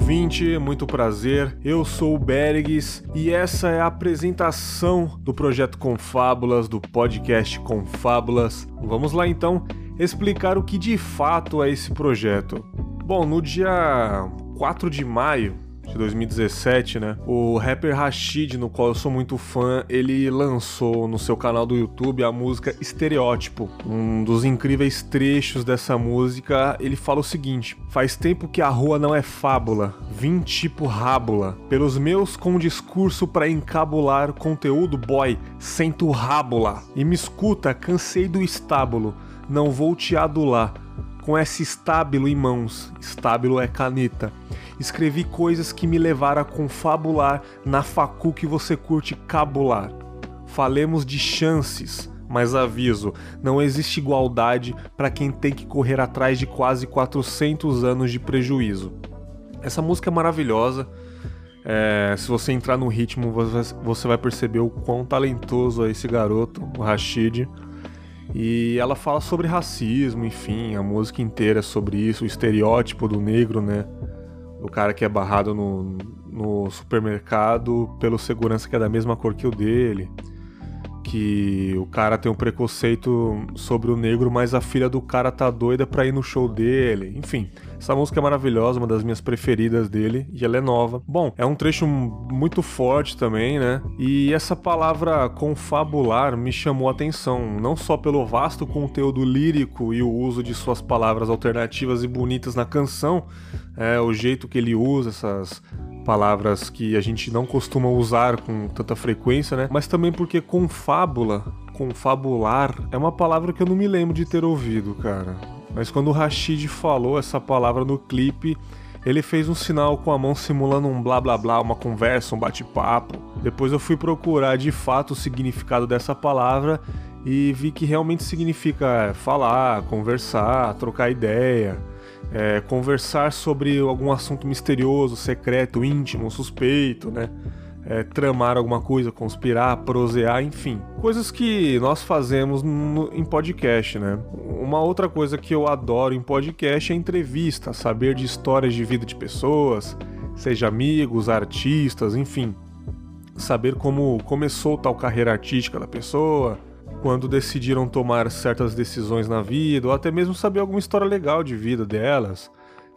ouvinte, muito prazer. Eu sou o Bergs e essa é a apresentação do projeto Confábulas, do podcast Confábulas. Vamos lá então explicar o que de fato é esse projeto. Bom, no dia 4 de maio de 2017, né? O rapper Rashid, no qual eu sou muito fã, ele lançou no seu canal do YouTube a música Estereótipo. Um dos incríveis trechos dessa música, ele fala o seguinte: Faz tempo que a rua não é fábula, vim tipo rábula. Pelos meus com discurso para encabular conteúdo, boy, sento rábula. E me escuta, cansei do estábulo, não vou te adular. Com esse estábulo em mãos, estábulo é caneta escrevi coisas que me levaram a confabular na facu que você curte cabular. Falemos de chances, mas aviso, não existe igualdade para quem tem que correr atrás de quase 400 anos de prejuízo. Essa música é maravilhosa. É, se você entrar no ritmo, você vai perceber o quão talentoso é esse garoto, o Rashid. E ela fala sobre racismo, enfim, a música inteira é sobre isso, o estereótipo do negro, né? O cara que é barrado no, no supermercado pelo segurança que é da mesma cor que o dele. Que o cara tem um preconceito sobre o negro, mas a filha do cara tá doida pra ir no show dele. Enfim, essa música é maravilhosa, uma das minhas preferidas dele, e ela é nova. Bom, é um trecho muito forte também, né? E essa palavra confabular me chamou a atenção, não só pelo vasto conteúdo lírico e o uso de suas palavras alternativas e bonitas na canção, é, o jeito que ele usa essas palavras que a gente não costuma usar com tanta frequência, né? Mas também porque confábula, confabular, é uma palavra que eu não me lembro de ter ouvido, cara. Mas quando o Rashid falou essa palavra no clipe, ele fez um sinal com a mão simulando um blá blá blá, uma conversa, um bate-papo. Depois eu fui procurar de fato o significado dessa palavra e vi que realmente significa falar, conversar, trocar ideia, é, conversar sobre algum assunto misterioso, secreto, íntimo, suspeito, né? é, tramar alguma coisa, conspirar, prosear, enfim. Coisas que nós fazemos no, em podcast, né? Uma outra coisa que eu adoro em podcast é entrevista, saber de histórias de vida de pessoas, seja amigos, artistas, enfim. Saber como começou tal carreira artística da pessoa, quando decidiram tomar certas decisões na vida, ou até mesmo saber alguma história legal de vida delas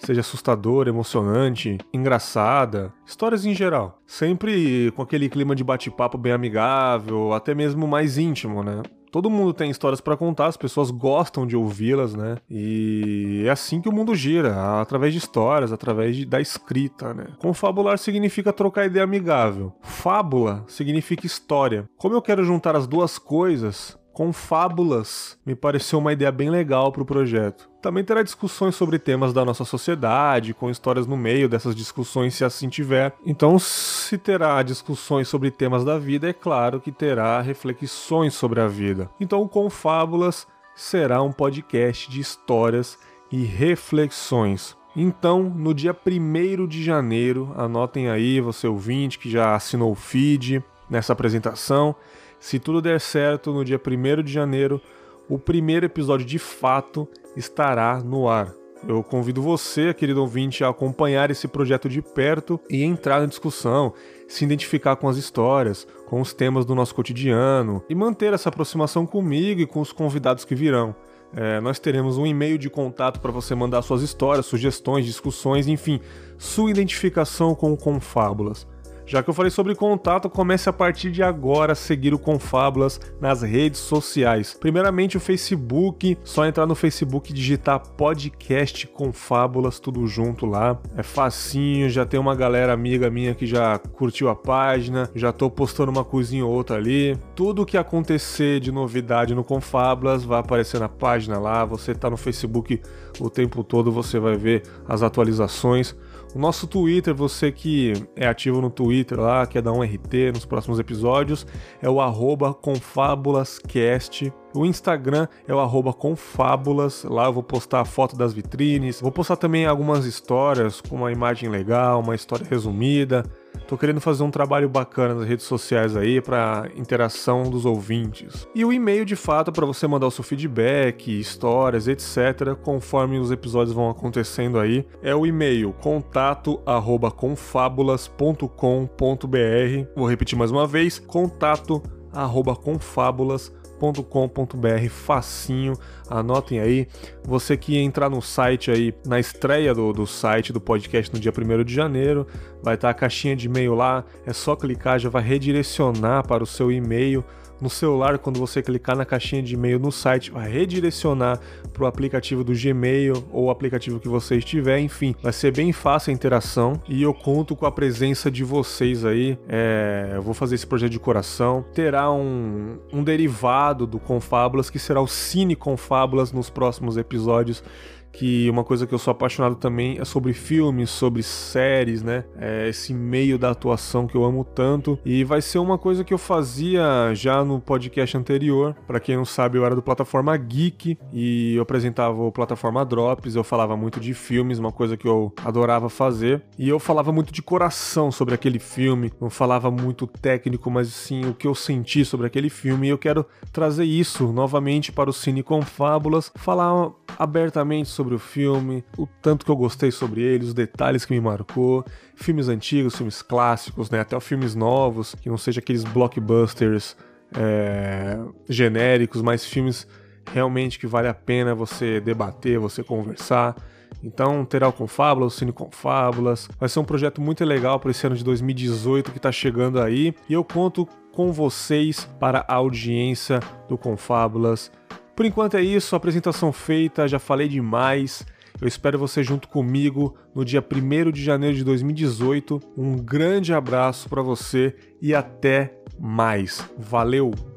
seja assustadora, emocionante, engraçada, histórias em geral. Sempre com aquele clima de bate-papo bem amigável, até mesmo mais íntimo, né? Todo mundo tem histórias para contar, as pessoas gostam de ouvi-las, né? E é assim que o mundo gira, através de histórias, através de, da escrita, né? Confabular significa trocar ideia amigável. Fábula significa história. Como eu quero juntar as duas coisas, com fábulas me pareceu uma ideia bem legal para o projeto. Também terá discussões sobre temas da nossa sociedade, com histórias no meio dessas discussões, se assim tiver. Então, se terá discussões sobre temas da vida, é claro que terá reflexões sobre a vida. Então, com fábulas será um podcast de histórias e reflexões. Então, no dia 1 de janeiro, anotem aí, você ouvinte que já assinou o feed nessa apresentação, se tudo der certo, no dia 1 de janeiro, o primeiro episódio de fato estará no ar. Eu convido você, querido ouvinte, a acompanhar esse projeto de perto e entrar na discussão, se identificar com as histórias, com os temas do nosso cotidiano e manter essa aproximação comigo e com os convidados que virão. É, nós teremos um e-mail de contato para você mandar suas histórias, sugestões, discussões, enfim, sua identificação com Confábulas. Já que eu falei sobre contato, comece a partir de agora a seguir o Confábulas nas redes sociais. Primeiramente o Facebook, só entrar no Facebook e digitar podcast Confábulas, tudo junto lá. É facinho, já tem uma galera amiga minha que já curtiu a página, já tô postando uma coisinha ou outra ali. Tudo que acontecer de novidade no Confábulas vai aparecer na página lá. Você tá no Facebook o tempo todo, você vai ver as atualizações. O nosso Twitter, você que é ativo no Twitter lá, quer dar um RT nos próximos episódios, é o arroba confabulascast. O Instagram é o arroba confábulas, lá eu vou postar a foto das vitrines, vou postar também algumas histórias com uma imagem legal, uma história resumida, Tô querendo fazer um trabalho bacana nas redes sociais aí para interação dos ouvintes. E o e-mail de fato é para você mandar o seu feedback, histórias, etc, conforme os episódios vão acontecendo aí. É o e-mail contato@confabulas.com.br. Vou repetir mais uma vez: contato@confabulas.com.br com.br facinho, anotem aí. Você que entrar no site aí, na estreia do, do site do podcast no dia 1 de janeiro, vai estar a caixinha de e-mail lá, é só clicar, já vai redirecionar para o seu e-mail no celular, quando você clicar na caixinha de e-mail no site, vai redirecionar para o aplicativo do Gmail ou o aplicativo que você estiver, enfim, vai ser bem fácil a interação e eu conto com a presença de vocês aí. É, eu vou fazer esse projeto de coração. Terá um, um derivado do Confábulas que será o Cine Confábulas nos próximos episódios que uma coisa que eu sou apaixonado também é sobre filmes, sobre séries, né? É esse meio da atuação que eu amo tanto. E vai ser uma coisa que eu fazia já no podcast anterior. Para quem não sabe, eu era do Plataforma Geek e eu apresentava o Plataforma Drops. Eu falava muito de filmes, uma coisa que eu adorava fazer. E eu falava muito de coração sobre aquele filme. Não falava muito técnico, mas sim o que eu senti sobre aquele filme. E eu quero trazer isso novamente para o Cine com Fábulas, falar abertamente sobre sobre o filme, o tanto que eu gostei sobre ele, os detalhes que me marcou, filmes antigos, filmes clássicos, né, até filmes novos, que não sejam aqueles blockbusters é, genéricos, mas filmes realmente que vale a pena você debater, você conversar. Então terá o Confábulas, o Cine Confábulas. Vai ser um projeto muito legal para esse ano de 2018 que está chegando aí. E eu conto com vocês para a audiência do Confábulas por enquanto é isso, apresentação feita, já falei demais. Eu espero você junto comigo no dia 1 de janeiro de 2018. Um grande abraço para você e até mais. Valeu!